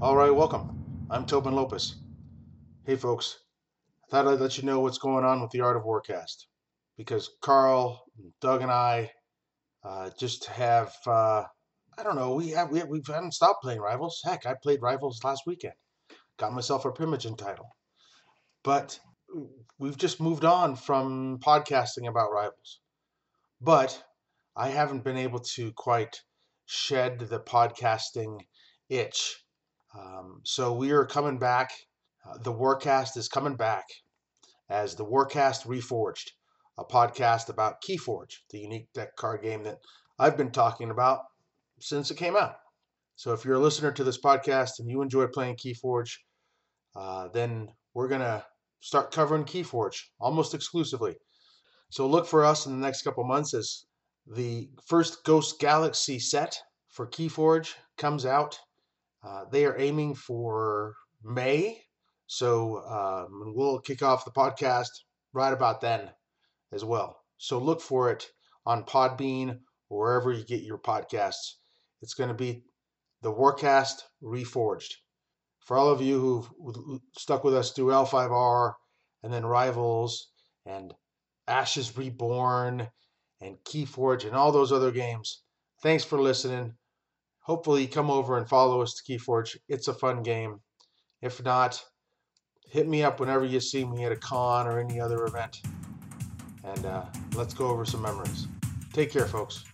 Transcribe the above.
All right, welcome. I'm Tobin Lopez. Hey, folks. I thought I'd let you know what's going on with the Art of Warcast because Carl, Doug, and I uh, just have, uh, I don't know, we have, we, we haven't stopped playing Rivals. Heck, I played Rivals last weekend. Got myself a Primogen title. But we've just moved on from podcasting about Rivals. But I haven't been able to quite shed the podcasting itch um, so we are coming back. Uh, the Warcast is coming back as the Warcast Reforged, a podcast about Keyforge, the unique deck card game that I've been talking about since it came out. So if you're a listener to this podcast and you enjoy playing Keyforge, uh, then we're going to start covering Keyforge almost exclusively. So look for us in the next couple months as the first Ghost Galaxy set for Keyforge comes out uh, they are aiming for May, so um, we'll kick off the podcast right about then as well. So look for it on Podbean or wherever you get your podcasts. It's going to be the Warcast Reforged. For all of you who've stuck with us through L5R and then Rivals and Ashes Reborn and Keyforge and all those other games, thanks for listening hopefully come over and follow us to Keyforge. It's a fun game. If not, hit me up whenever you see me at a con or any other event. And uh, let's go over some memories. Take care, folks.